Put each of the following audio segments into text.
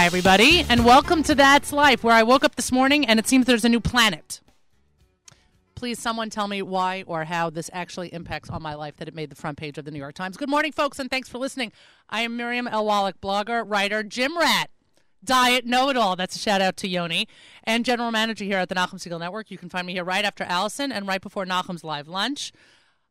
Hi, everybody, and welcome to That's Life, where I woke up this morning and it seems there's a new planet. Please, someone tell me why or how this actually impacts on my life that it made the front page of the New York Times. Good morning, folks, and thanks for listening. I am Miriam L. Wallach, blogger, writer, gym rat, diet know it all. That's a shout out to Yoni, and general manager here at the Nachum Segal Network. You can find me here right after Allison and right before Nachum's live lunch.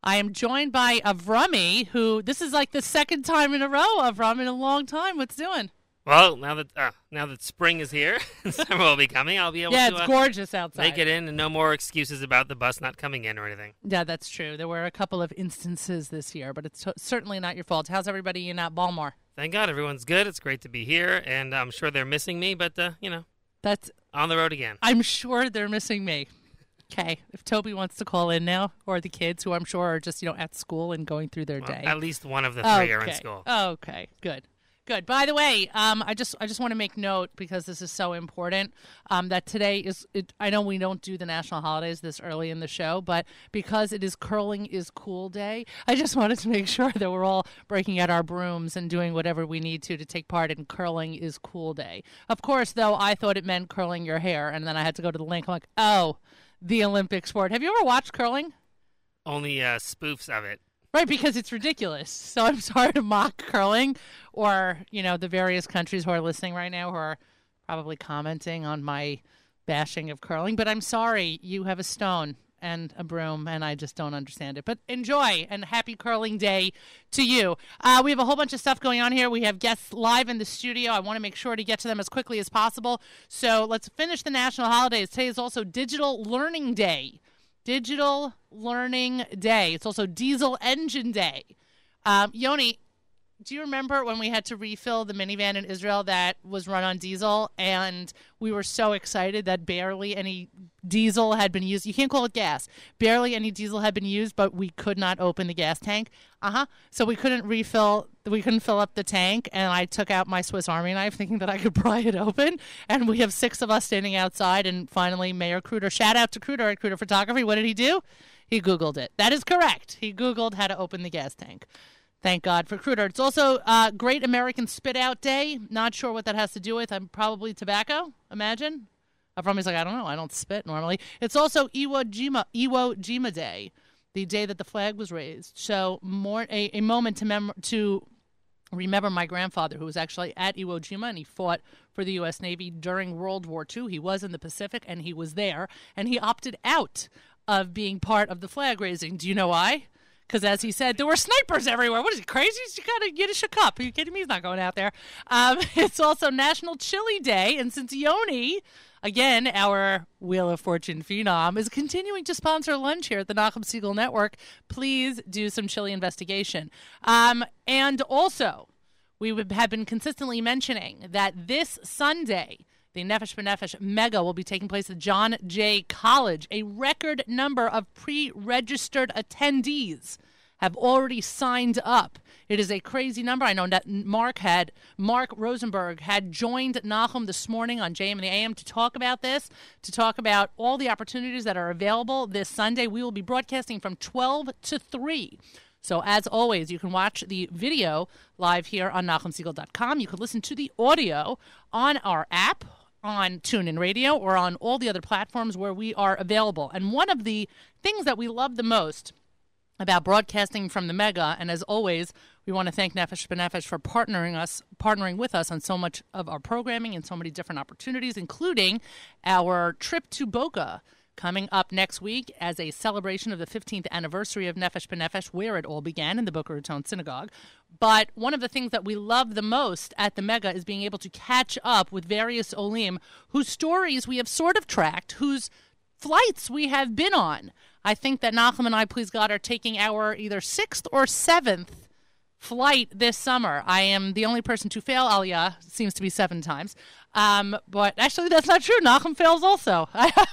I am joined by Avrami, who this is like the second time in a row, Avram, in a long time. What's doing? Well, now that uh, now that spring is here, summer will be coming. I'll be able Yeah, to it's uh, gorgeous outside. make it in, and no more excuses about the bus not coming in or anything. Yeah, that's true. There were a couple of instances this year, but it's t- certainly not your fault. How's everybody in at Baltimore? Thank God everyone's good. It's great to be here, and I'm sure they're missing me, but uh, you know, That's. on the road again. I'm sure they're missing me. Okay, if Toby wants to call in now, or the kids who I'm sure are just you know at school and going through their Well, day. at least one of the three are in school. Okay, good. Good. By the way, um, I just I just want to make note because this is so important um, that today is. It, I know we don't do the national holidays this early in the show, but because it is curling is cool day, I just wanted to make sure that we're all breaking out our brooms and doing whatever we need to to take part in curling is cool day. Of course, though, I thought it meant curling your hair, and then I had to go to the link. I'm like, oh, the Olympic sport. Have you ever watched curling? Only uh, spoofs of it. Right, because it's ridiculous. So I'm sorry to mock curling or, you know, the various countries who are listening right now who are probably commenting on my bashing of curling, but I'm sorry you have a stone and a broom and I just don't understand it. But enjoy and happy curling day to you. Uh, we have a whole bunch of stuff going on here. We have guests live in the studio. I want to make sure to get to them as quickly as possible. So let's finish the national holidays. Today is also Digital Learning Day. Digital Learning Day. It's also Diesel Engine Day. Um, Yoni, do you remember when we had to refill the minivan in Israel that was run on diesel and we were so excited that barely any diesel had been used? You can't call it gas. Barely any diesel had been used, but we could not open the gas tank. Uh huh. So we couldn't refill, we couldn't fill up the tank. And I took out my Swiss Army knife thinking that I could pry it open. And we have six of us standing outside. And finally, Mayor Kruder, shout out to Kruder at Kruder Photography. What did he do? He Googled it. That is correct. He Googled how to open the gas tank. Thank God for Kruder. It's also uh, Great American Spit Out Day. Not sure what that has to do with. I'm probably tobacco. Imagine. Avrami's like, I don't know. I don't spit normally. It's also Iwo Jima Iwo Jima Day, the day that the flag was raised. So more a, a moment to mem- to remember my grandfather, who was actually at Iwo Jima and he fought for the U.S. Navy during World War II. He was in the Pacific and he was there, and he opted out of being part of the flag raising. Do you know why? Because as he said, there were snipers everywhere. What is he crazy? You gotta get a shook up. Are you kidding me? He's not going out there. Um, it's also National Chili Day, and since Yoni, again, our Wheel of Fortune phenom, is continuing to sponsor lunch here at the Nachum Segal Network, please do some chili investigation. Um, and also, we have been consistently mentioning that this Sunday, the Nefesh B'Nefesh Mega will be taking place at John Jay College. A record number of pre-registered attendees have already signed up. It is a crazy number. I know that Mark had Mark Rosenberg had joined Nachum this morning on JM and the AM to talk about this, to talk about all the opportunities that are available this Sunday. We will be broadcasting from 12 to 3. So, as always, you can watch the video live here on NachumSegal.com. You can listen to the audio on our app, on TuneIn Radio, or on all the other platforms where we are available. And one of the things that we love the most about broadcasting from the Mega, and as always, we want to thank Nefesh B'Nefesh for partnering us, partnering with us on so much of our programming and so many different opportunities, including our trip to Boca coming up next week as a celebration of the 15th anniversary of Nefesh B'Nefesh, where it all began in the Boca Raton Synagogue. But one of the things that we love the most at the Mega is being able to catch up with various Olim whose stories we have sort of tracked, whose flights we have been on. I think that Nachum and I, please God, are taking our either sixth or seventh flight this summer. I am the only person to fail Aliyah, seems to be seven times. Um, but actually, that's not true. Nachum fails also. I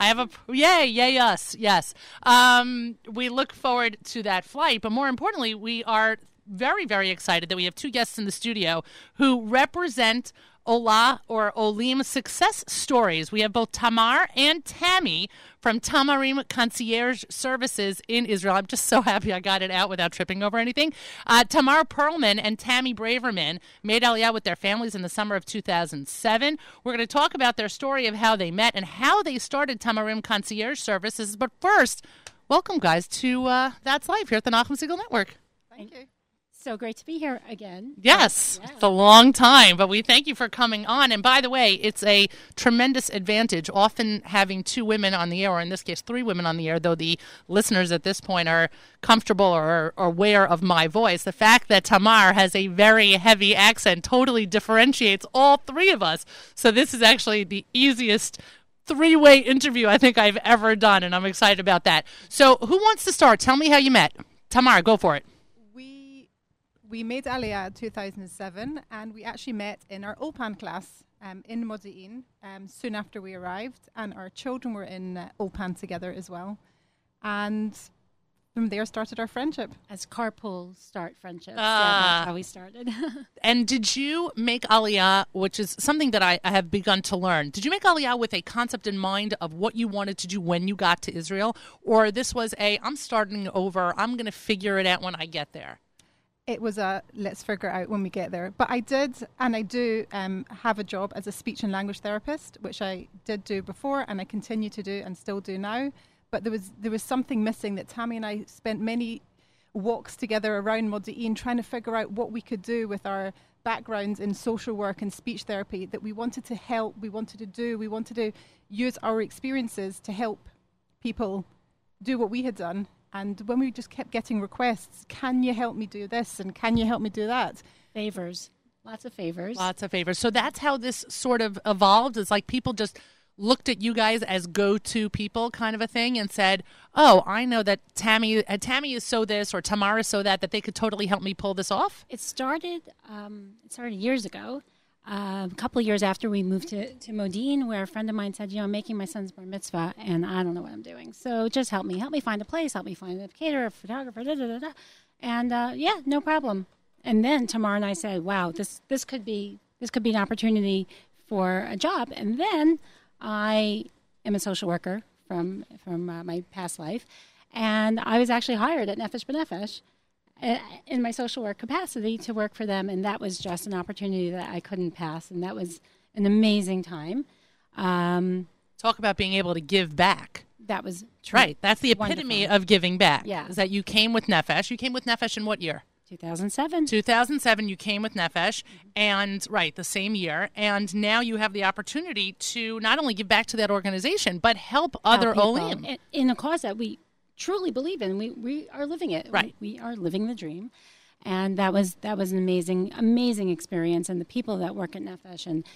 have a yay, yay us, yes. Um, we look forward to that flight, but more importantly, we are very, very excited that we have two guests in the studio who represent Ola or Olim success stories. We have both Tamar and Tammy from Tamarim Concierge Services in Israel. I'm just so happy I got it out without tripping over anything. Uh, Tamar Perlman and Tammy Braverman made Aliyah with their families in the summer of 2007. We're going to talk about their story of how they met and how they started Tamarim Concierge Services. But first, welcome, guys, to uh, That's Life here at the Nachum Segal Network. Thank you. So great to be here again. Yes, Yeah. it's a long time, but we thank you for coming on. And by the way, it's a tremendous advantage often having two women on the air, or in this case, three women on the air, though the listeners at this point are comfortable or, or aware of my voice. The fact that Tamar has a very heavy accent totally differentiates all three of us. So this is actually the easiest three way interview I think I've ever done, and I'm excited about that. So, who wants to start? Tell me how you met. Tamar, go for it. We we made Aliyah in 2007, and we actually met in our Ulpan class um, in Modi'in um, soon after we arrived, and our children were in uh, Ulpan together as well. And from there started our friendship. as carpool start friendships. Ah. Yeah, that's how we started. And did you make Aliyah, which is something that I, I have begun to learn, did you make Aliyah with a concept in mind of what you wanted to do when you got to Israel? Or this was a, I'm starting over, I'm going to figure it out when I get there? It was a let's figure it out when we get there. But I did, and I do um, have a job as a speech and language therapist, which I did do before, and I continue to do and still do now. But there was there was something missing that Tammy and I spent many walks together around Modi'in trying to figure out what we could do with our backgrounds in social work and speech therapy that we wanted to help, we wanted to do, we wanted to use our experiences to help people do what we had done. And when we just kept getting requests, can you help me do this and can you help me do that? favors, lots of favors. Lots of favors. So that's how this sort of evolved. It's like people just looked at you guys as go-to people kind of a thing and said, oh, I know that Tammy, uh, Tammy is so this or Tamara is so that, that they could totally help me pull this off? It started. Um, it started years ago. Uh, a couple years after we moved to, to Modi'in, where a friend of mine said, "You know, I'm making my son's bar mitzvah, and I don't know what I'm doing. So just help me, help me find a place, help me find a caterer, a photographer, da da da da." And uh, yeah, no problem. And then Tamara and I said, "Wow, this this could be this could be an opportunity for a job." And then I am a social worker from from uh, my past life, and I was actually hired at Nefesh B'Nefesh uh, in my social work capacity to work for them, and that was just an opportunity that I couldn't pass, and that was an amazing time. Um, Talk about being able to give back. that was tr- Right. That's the epitome Wonderful. of giving back. Yeah. Is that you came with Nefesh. You came with Nefesh in what year? 2007. 2007, you came with Nefesh, and right, the same year. And now you have the opportunity to not only give back to that organization, but help other people in a cause that we truly believe in. We we are living it. Right. We, we are living the dream, and that was that was an amazing amazing experience, and the people that work at Nefesh and.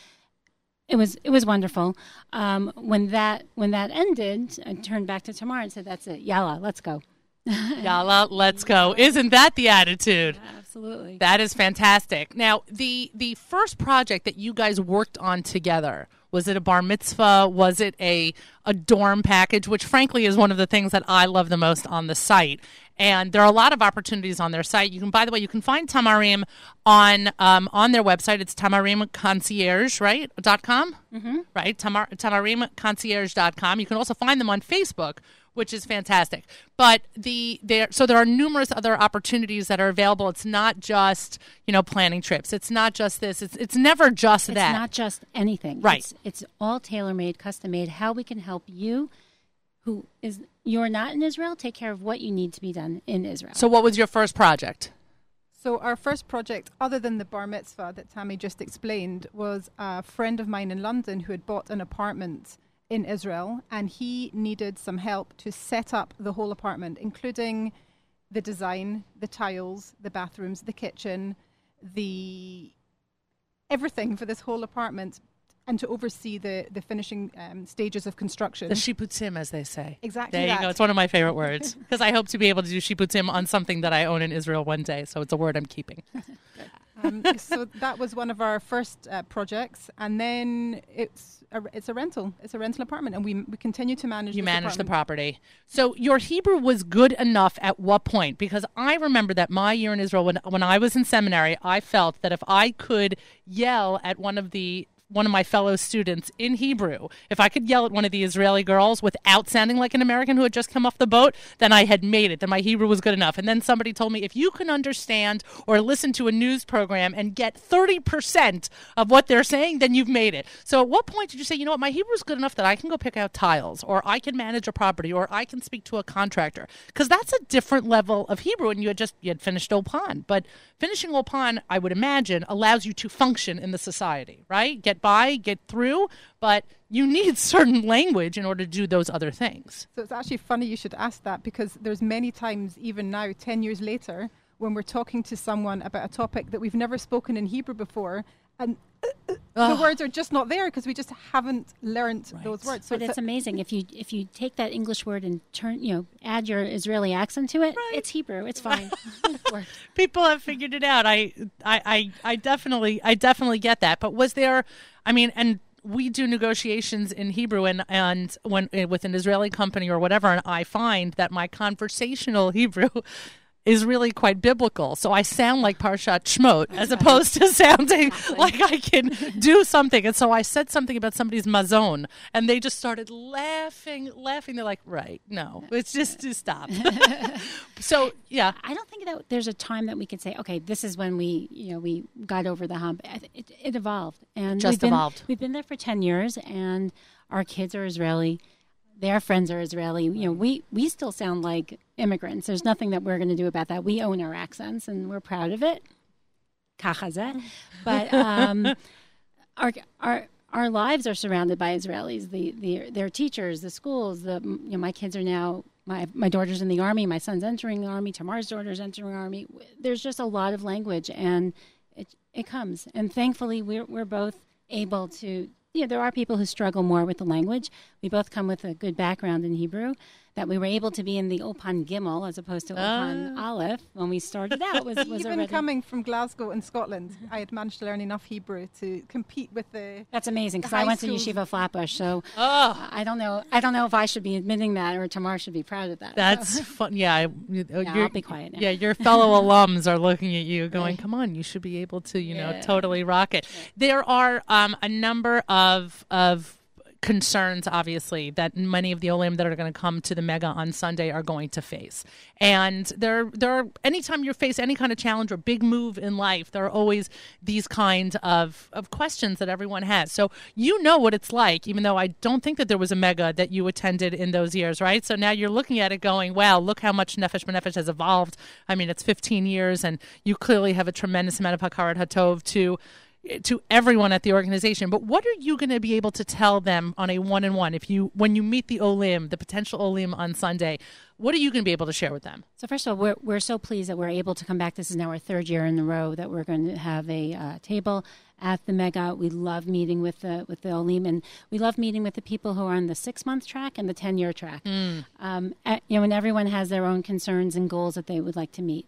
It was it was wonderful. Um, when that when that ended, I turned back to Tamar and said, "That's it, Yalla, let's go." Yalla, let's go. Isn't that the attitude? Absolutely. That is fantastic. Now, the the first project that you guys worked on together was it a bar mitzvah? Was it a a dorm package? Which, frankly, is one of the things that I love the most on the site. And there are a lot of opportunities on their site. You can, by the way, you can find Tamarim on um, on their website. It's tamarimconcierge, right? Dot com, mm-hmm. right? Tamar, tamarimconcierge.com. You can also find them on Facebook which is fantastic. But the there so there are numerous other opportunities that are available. It's not just you know planning trips. It's not just this. It's it's never just It's that. It's not just anything. Right. It's, it's all tailor made, custom made. How we can help you, who is you're not in Israel, take care of what you need to be done in Israel. so what was your first project? So our first project, other than the bar mitzvah that Tammy just explained, was a friend of mine in London who had bought an apartment in Israel, and he needed some help to set up the whole apartment, including the design, the tiles, the bathrooms, the kitchen, the everything for this whole apartment, and to oversee the the finishing um, stages of construction. The shiputzim, as they say. Exactly There you go. It's one of my favorite words because I hope to be able to do shiputzim on something that I own in Israel one day. So it's a word I'm keeping. Um, so that was one of our first uh, projects, and then it's a, it's a rental. It's a rental apartment, and we we continue to manage. You manage the property. So your Hebrew was good enough at what point? Because I remember that my year in Israel, when when I was in seminary, I felt that if I could yell at one of the one of my fellow students in Hebrew, if I could yell at one of the Israeli girls without sounding like an American who had just come off the boat, then I had made it. Then my Hebrew was good enough. And then somebody told me if you can understand or listen to a news program and get 30% of what they're saying, then you've made it. So at what point did you say, you know what, my Hebrew is good enough that I can go pick out tiles or I can manage a property or I can speak to a contractor? Because that's a different level of Hebrew. And you had just, you had finished Ulpan. But finishing Ulpan, I would imagine, allows you to function in the society, right? Get by, get through, but you need certain language in order to do those other things. So it's actually funny you should ask that because there's many times, even now, 10 years later, when we're talking to someone about a topic that we've never spoken in Hebrew before, and the words are just not there because we just haven't learned those words. So but it's amazing if you if you take that English word and turn you know add your Israeli accent to it. It's Hebrew. It's fine. It people have figured it out. I, I, I, I definitely, I definitely get that. But was there? I mean, and we do negotiations in Hebrew, and and when eh, with an Israeli company or whatever, and I find that my conversational Hebrew. Is really quite biblical, so I sound like Parshat Shmot as opposed to sounding like I can do something. And so I said something about somebody's mazon, and they just started laughing, laughing. They're like, "Right, no, it's just to stop." so yeah, I don't think that there's a time that we could say, okay, this is when we, you know, we got over the hump. It, it evolved, and Just we've been, evolved. We've been there for ten years, and our kids are Israeli. Their friends are Israeli. You know, we we still sound like immigrants. There's nothing that we're going to do about that. We own our accents, and we're proud of it. Kachazeh. But um, our our our lives are surrounded by Israelis. The the their teachers, the schools. The you know, my kids are now my my daughter's in the army. My son's entering the army. Tamar's daughter's entering the army. There's just a lot of language, and it it comes. And thankfully, we're we're both able to. You know, there are people who struggle more with the language. We both come with a good background in Hebrew. That we were able to be in the Ulpan Gimel as opposed to Ulpan Aleph when we started out was, was Even coming from Glasgow in Scotland, I had managed to learn enough Hebrew to compete with the. That's amazing because I went to. Yeshiva Flatbush, so oh. I don't know. I don't know if I should be admitting that or Tamar should be proud of that. That's fun. Yeah, I, uh, Yeah, your- I'll be quiet now. Yeah, your fellow alums are looking at you, going, "Come on, you should be able to, you know, totally rock it." There are um, a number of of concerns, obviously, that many of the Olim that are going to come to the mega on Sunday are going to face. And there, there are anytime you face any kind of challenge or big move in life, there are always these kind of of questions that everyone has. So you know what it's like, even though I don't think that there was a mega that you attended in those years, right? So now you're looking at it, going, "Wow, look how much Nefesh B'Nefesh has evolved." I mean, it's 15 years, and you clearly have a tremendous amount of hakarat hatov to to everyone at the organization. But what are you going to be able to tell them on a one-on-one if you when you meet the Olim, the potential Olim on Sunday? What are you going to be able to share with them? So first of all, we're we're so pleased that we're able to come back. This is now our third year in a row that we're going to have a uh, table at the mega. We love meeting with the with the Olim, and we love meeting with the people who are on the six month track and the ten year track. Um, a- you know, and everyone has their own concerns and goals that they would like to meet.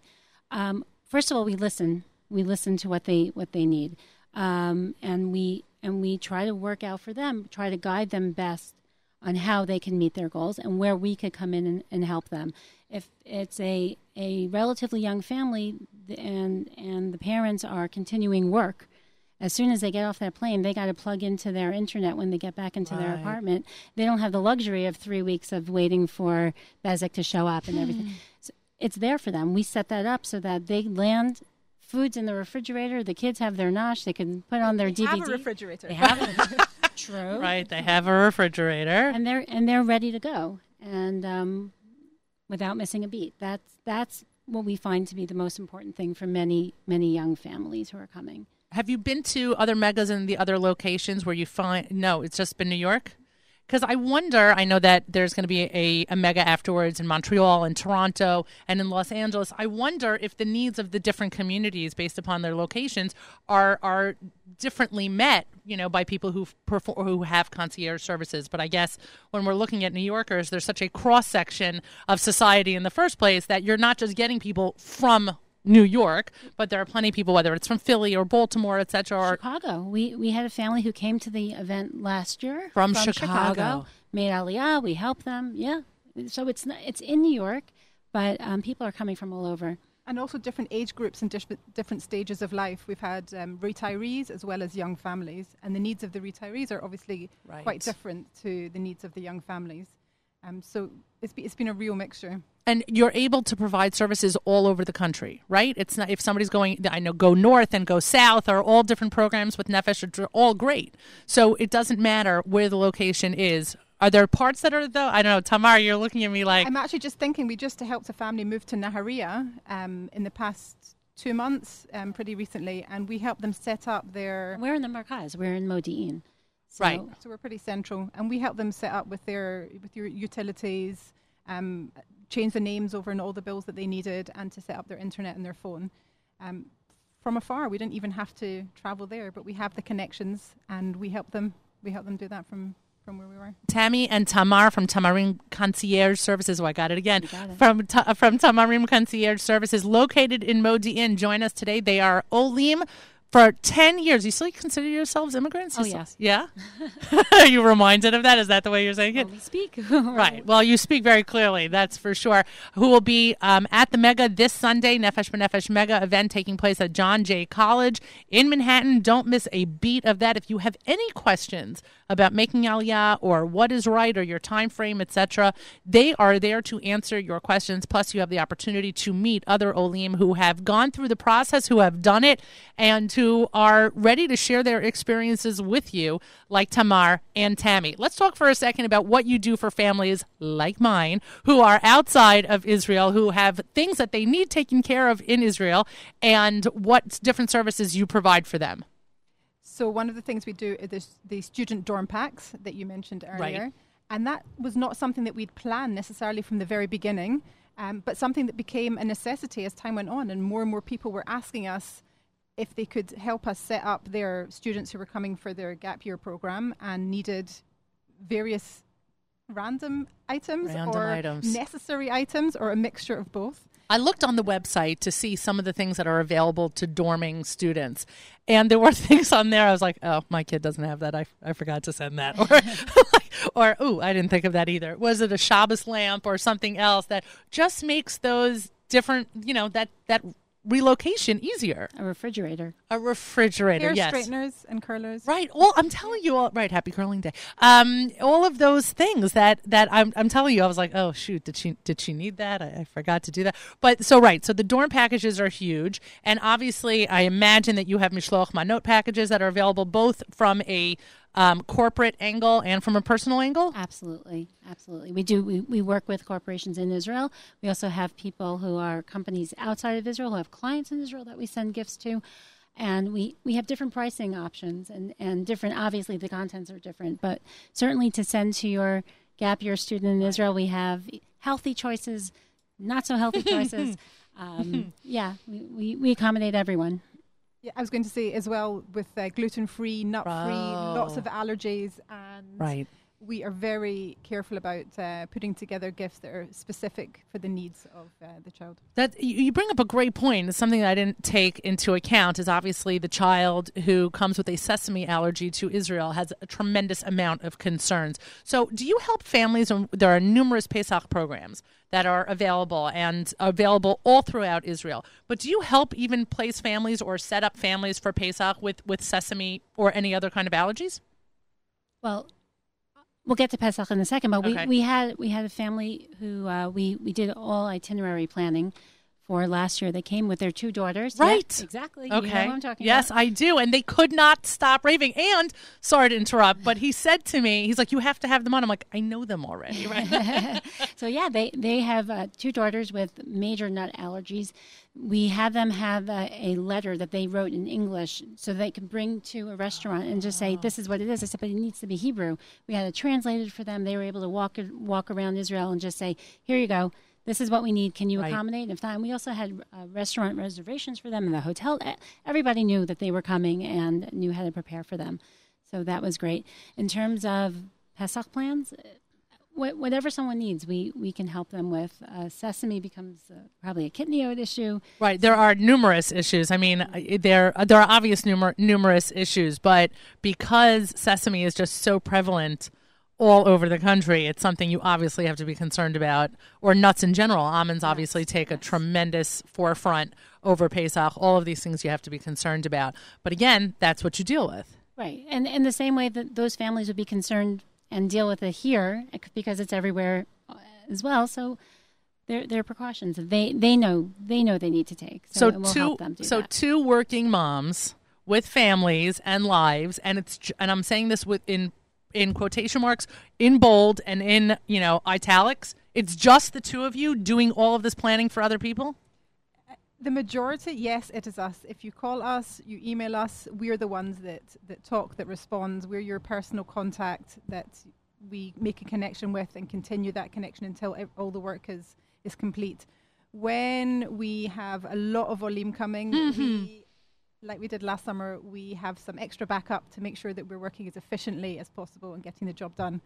Um, first of all, we listen. We listen to what they what they need, um, and we and we try to work out for them, try to guide them best on how they can meet their goals and where we could come in and, and help them. If it's a a relatively young family and and the parents are continuing work, as soon as they get off that plane, they got to plug into their internet when they get back into their apartment. They don't have the luxury of three weeks of waiting for Bezeq to show up and everything. So it's there for them. We set that up so that they land. Food's in the refrigerator. The kids have their nosh. They can put on their They DVD. have a refrigerator. They have it. True Right? They have a refrigerator. and they're and they're ready to go and um, without missing a beat that's that's what we find to be the most important thing for many many young families who are coming Have you been to other megas in the other locations where you find? No, it's just been New York. Because I wonder, I know that there's going to be a, a mega afterwards in Montreal and Toronto and in Los Angeles. I wonder if the needs of the different communities based upon their locations are are differently met, you know, by people who perform who have concierge services. But I guess when we're looking at New Yorkers, there's such a cross section of society in the first place that you're not just getting people from New York, but there are plenty of people, whether it's from Philly or Baltimore, et cetera, or Chicago. We we had a family who came to the event last year From Chicago. Made Aliyah. We helped them. Yeah. So it's not, it's in New York, but um, people are coming from all over. And also different age groups and different different stages of life. We've had um, retirees as well as young families, and the needs of the retirees are obviously Right. quite different to the needs of the young families. Um, so it's, be, it's been a real mixture. and you're able to provide services all over the country, right? It's not if somebody's going, I know, go north and go south are all different programs with Nefesh, are all great. So it doesn't matter where the location is. Are there parts that are though? I don't know, Tamar, you're looking at me like I'm actually just thinking we just helped a family move to Naharia um, in the past two months, um, pretty recently, and we helped them set up their. We're in the Markaz. We're in Modi'in. So Right. So we're pretty central, and we help them set up with their with your utilities, um, change the names over and all the bills that they needed, and to set up their internet and their phone. Um, from afar, we didn't even have to travel there, but we have the connections, and we help them. We help them do that from from where we were. Tammy and Tamar from Tamarim Concierge Services. Oh, I got it again. Got it. From Ta- from Tamarim Concierge Services, located in Modi'in. Join us today. They are Olim for ten years. You still consider yourselves immigrants? Oh, still- yes. Yeah. are you reminded of that? Is that the way you're saying it? Well, we speak. Right. Well, you speak very clearly. That's for sure. Who will be um, at the Mega this Sunday? Nefesh B'Nefesh Mega event taking place at John Jay College in Manhattan. Don't miss a beat of that. If you have any questions about making Aliyah or what is right or your time frame, etc., they are there to answer your questions. Plus, you have the opportunity to meet other Olim who have gone through the process, who have done it, and who are ready to share their experiences with you, like Tamar and Tammy. Let's talk for a second about what you do for families like mine who are outside of Israel, who have things that they need taken care of in Israel, and what different services you provide for them. So one of the things we do is this, the student dorm packs that you mentioned earlier, and that was not something that we'd planned necessarily from the very beginning, um, but something that became a necessity as time went on, and more and more people were asking us if they could help us set up their students who were coming for their gap year program and needed various random items Random or items. necessary items or a mixture of both. I looked on the website to see some of the things that are available to dorming students. And there were things on there. I was like, oh, my kid doesn't have that. I, I forgot to send that. Or, or ooh, I didn't think of that either. Was it a Shabbos lamp or something else that just makes those different, you know, that, that relocation easier? A refrigerator. A refrigerator, Hair yes. straighteners and curlers. Right. Well, I'm telling you all right, happy curling day. Um, all of those things that that I'm I'm telling you, I was like, oh shoot, did she did she need that? I, I forgot to do that. But so right, so the dorm packages are huge, and obviously, I imagine that you have mishloach manot packages that are available both from a um, corporate angle and from a personal angle. Absolutely, absolutely. We do. We, we work with corporations in Israel. We also have people who are companies outside of Israel who have clients in Israel that we send gifts to, and we we have different pricing options and and different. Obviously, the contents are different, but certainly to send to your gap year student in Israel, we have healthy choices, not so healthy choices. um, yeah, we, we, we accommodate everyone. Yeah, I was going to say as well with uh, gluten free, nut free, lots Oh. of allergies, and Right. We are very careful about uh, putting together gifts that are specific for the needs of uh, the child. That you you bring up a great point. It's something that I didn't take into account. Is obviously the child who comes with a sesame allergy to Israel has a tremendous amount of concerns. So, do you help families? There are numerous Pesach programs that are available and available all throughout Israel. But do you help even place families or set up families for Pesach with with sesame or any other kind of allergies? Well, we'll get to Pesach in a second, but Okay. we, we had we had a family who uh, we we did all itinerary planning for last year. They came with their two daughters. Yeah, Right. exactly. You know Okay. what I'm talking yes, about. I do. And they could not stop raving. And sorry to interrupt, but he said to me, he's like, You have to have them on. I'm like, I know them already, right? so yeah, they they have uh, two daughters with major nut allergies. We had them have a, a letter that they wrote in English so they could bring to a restaurant and just say, "This is what it is." I said, "But it needs to be Hebrew." We had it translated for them. They were able to walk walk around Israel and just say, "Here you go." This is what we need. Can you Right. accommodate? And if not, and we also had uh, restaurant reservations for them in the hotel. Everybody knew that they were coming and knew how to prepare for them. So that was great. In terms of Pesach plans, wh- whatever someone needs, we, we can help them with. Uh, sesame becomes uh, probably a kidney issue. Right. There are numerous issues. I mean, uh, there there are obvious numer- numerous issues, but because sesame is just so prevalent all over the country, it's something you obviously have to be concerned about. Or nuts in general. Almonds obviously take a tremendous forefront over Pesach. All of these things you have to be concerned about. But again, that's what you deal with. Right. And in the same way that those families would be concerned and deal with it here because it's everywhere uh, as well. So there, there are precautions they, they know they know they need to take. So, So it will two help them do so that. two working moms with families and lives, and it's and I'm saying this with in in quotation marks, in bold and in you know italics. It's just the two of you doing all of this planning for other people. The majority, yes, it is us. If you call us, you email us, we're the ones that, that talk, that respond. We're your personal contact that we make a connection with and continue that connection until all the work is, is complete. When we have a lot of volume coming, we, mm-hmm. Like we did last summer, we have some extra backup to make sure that we're working as efficiently as possible and getting the job done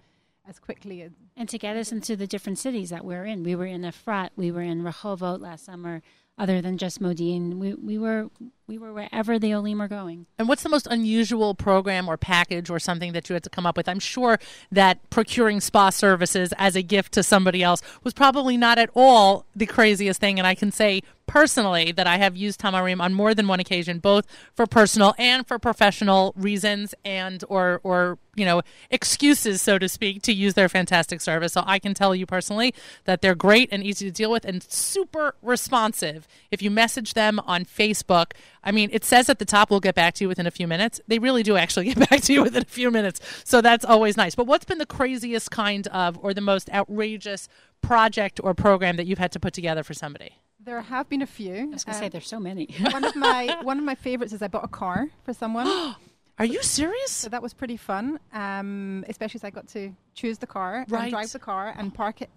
as quickly as and to get us into the different cities that we're in. We were in Efrat, we were in Rehovot last summer. Other than just Modi'in, we, we were we were wherever the Olim are going. And what's the most unusual program or package or something that you had to come up with? I'm sure that procuring spa services as a gift to somebody else was probably not at all the craziest thing. And I can say personally that I have used Tamarim on more than one occasion, both for personal and for professional reasons and or or you know excuses, so to speak, to use their fantastic service. So I can tell you personally that they're great and easy to deal with and super responsive. If you message them on Facebook, I mean, it says at the top, we'll get back to you within a few minutes. They really do actually get back to you within a few minutes. So that's always nice. But what's been the craziest kind of or the most outrageous project or program that you've had to put together for somebody? there have been a few. I was going to Um, say there's so many. one of my one of my favorites is I bought a car for someone. Are you serious? So that was pretty fun, um, especially as I got to choose the car Right. and drive the car and park it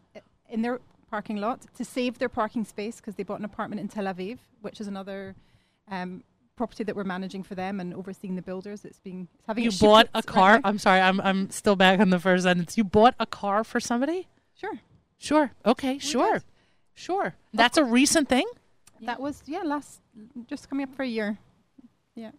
in their parking lot to save their parking space because they bought an apartment in Tel Aviv, which is another um, property that we're managing for them and overseeing the builders. It's being it's having You its bought a shipwrecks right car. I'm sorry, I'm I'm still back on the first sentence. You bought a car for somebody? Sure. Sure. Okay. Sure. did. Sure. That's a recent thing. that was yeah last just coming up for a year. Yeah,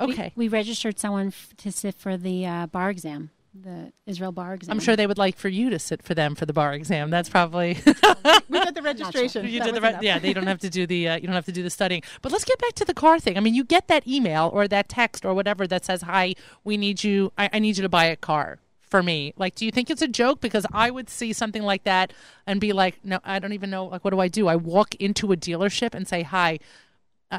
We- Okay. We, registered someone f- to sit for the uh, bar exam, the Israel bar exam. I'm sure they would like for you to sit for them for the bar exam. That's probably we did the registration. you That did the enough. Yeah, they don't have to do the. Uh, you don't have to do the studying. But let's get back to the car thing. I mean, you get that email or that text or whatever that says, "Hi, we need you. I, I need you to buy a car." For me, like, do you think it's a joke? Because I would see something like that and be like, "No, I don't even know. Like, what do I do? I walk into a dealership and say, "Hi,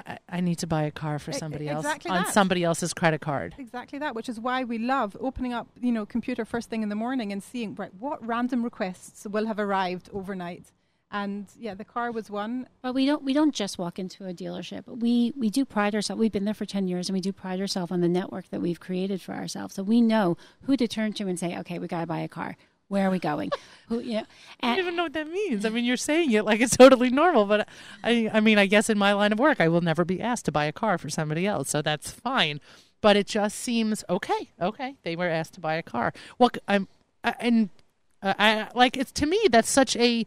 I, I- I need to buy a car for somebody else exactly on that. somebody else's credit card." Exactly that, which is why we love opening up, you know, computer first thing in the morning and seeing right what random requests will have arrived overnight. And yeah, the car was one. But we don't we don't just walk into a dealership. We we do pride ourselves. We've been there for ten years, and we do pride ourselves on the network that we've created for ourselves. So we know who to turn to and say, okay, we got to buy a car. Where are we going? who you know? I don't even know what that means. I mean, you're saying it like it's totally normal, but I, I mean, I guess in my line of work, I will never be asked to buy a car for somebody else, so that's fine. But it just seems okay. Okay, they were asked to buy a car. Well, I'm I, and uh, I like it's to me that's such a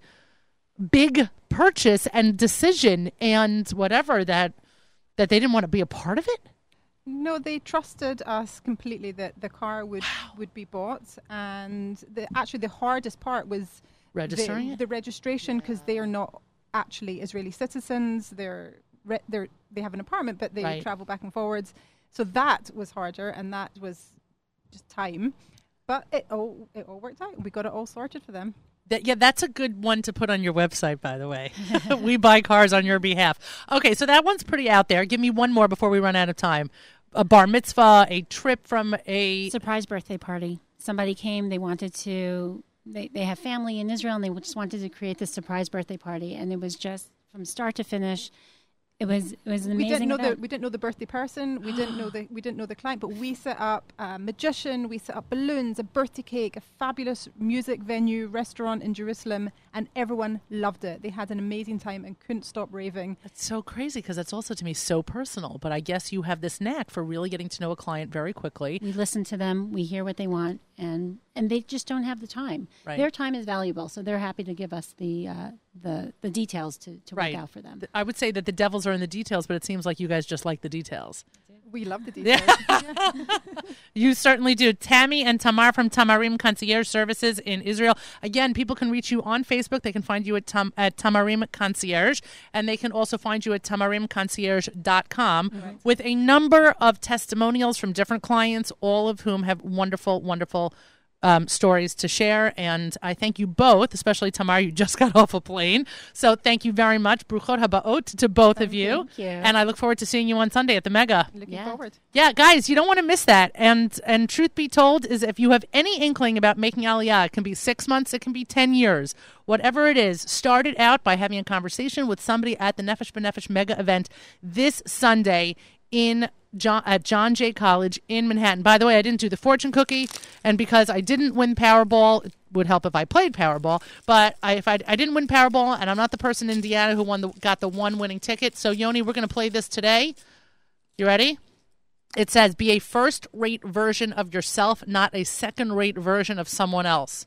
big purchase and decision and whatever that that they didn't want to be a part of it. No, they trusted us completely that the car would would be bought, and the, actually the hardest part was Registering the, the registration because they are not actually Israeli citizens. They're re- they're they have an apartment, but they Right. travel back and forwards. So that was harder, and that was just time. But it all it all worked out. We got it all sorted for them. That, yeah, that's a good one to put on your website, by the way. we buy cars on your behalf. Okay, so that one's pretty out there. Give me one more before we run out of time. A bar mitzvah, a trip from a. surprise birthday party. Somebody came. They wanted to. They they have family in Israel, and they just wanted to create this surprise birthday party. And it was just from start to finish. It was it was an we didn't know event. the we didn't know the birthday person. We didn't know the we didn't know the client, but we set up a magician. We set up balloons, a birthday cake, a fabulous music venue, restaurant in Jerusalem, and everyone loved it. They had an amazing time and couldn't stop raving. That's so crazy because it's also to me so personal. But I guess you have this knack for really getting to know a client very quickly. we listen to them, we hear what they want, and and they just don't have the time. Right. Their time is valuable, so they're happy to give us the uh, the the details to, to Right. work out for them. I would say that the devils are in the details, but it seems like you guys just like the details. We love the details. You certainly do. Tammy and Tamar from Tamarim Concierge Services in Israel. Again, people can reach you on Facebook. They can find you at, Tam- at Tamarim Concierge, and they can also find you at tamarimconcierge.com with a number of testimonials from different clients, all of whom have wonderful, wonderful um, stories to share. And I thank you both, especially Tamar. You just got off a plane. So thank you very much. Bruchot habaot to both of you. Thank you. And I look forward to seeing you on Sunday at the Mega. Looking Yeah. forward. Yeah, guys, you don't want to miss that. And and truth be told, is if you have any inkling about making Aliyah, it can be six months, it can be ten years, whatever it is. Start it out by having a conversation with somebody at the Nefesh B'Nefesh Mega event this Sunday in John at John Jay College in Manhattan. By the way, I didn't do the fortune cookie, and because I didn't win Powerball, it would help if I played Powerball. But I, if I, I didn't win Powerball, and I'm not the person in Indiana who won the got the one winning ticket. So Yoni, we're going to play this today. You ready? It says, be a first rate version of yourself, not a second rate version of someone else.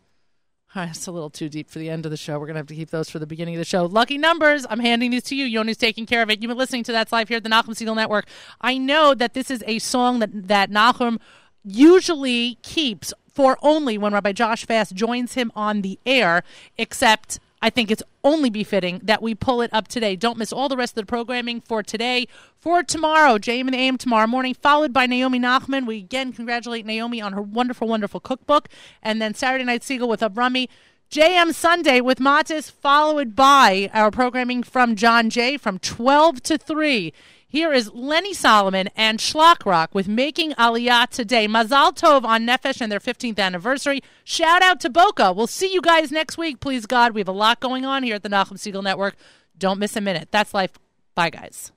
All right, It's a little too deep for the end of the show. We're going to have to keep those for the beginning of the show. Lucky numbers. I'm handing these to you. Yoni's taking care of it. You've been listening to That's Life here at the Nachum Segal Network. I know that this is a song that, that Nachum usually keeps for only when Rabbi Josh Fass joins him on the air, except I think it's only befitting that we pull it up today. Don't miss all the rest of the programming for today. For tomorrow, JM and AM tomorrow morning, followed by Naomi Nachman. We again congratulate Naomi on her wonderful, wonderful cookbook. And then Saturday Night Siegel with Avrami. JM Sunday with Matis, followed by our programming from John Jay from 12 to 3. Here is Lenny Solomon and Shlock Rock with Making Aliyah today. Mazal Tov on Nefesh and their 15th anniversary. Shout out to Boca. We'll see you guys next week, please God. We have a lot going on here at the Nachum Segal Network. Don't miss a minute. That's life. Bye, guys.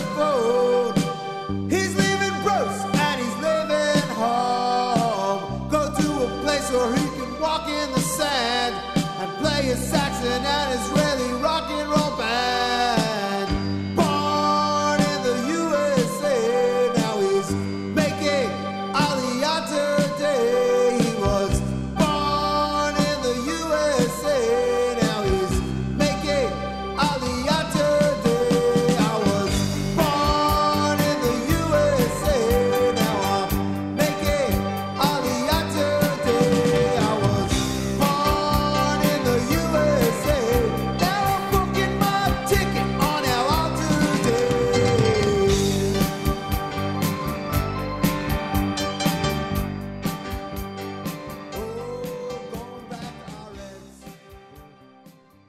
Oh.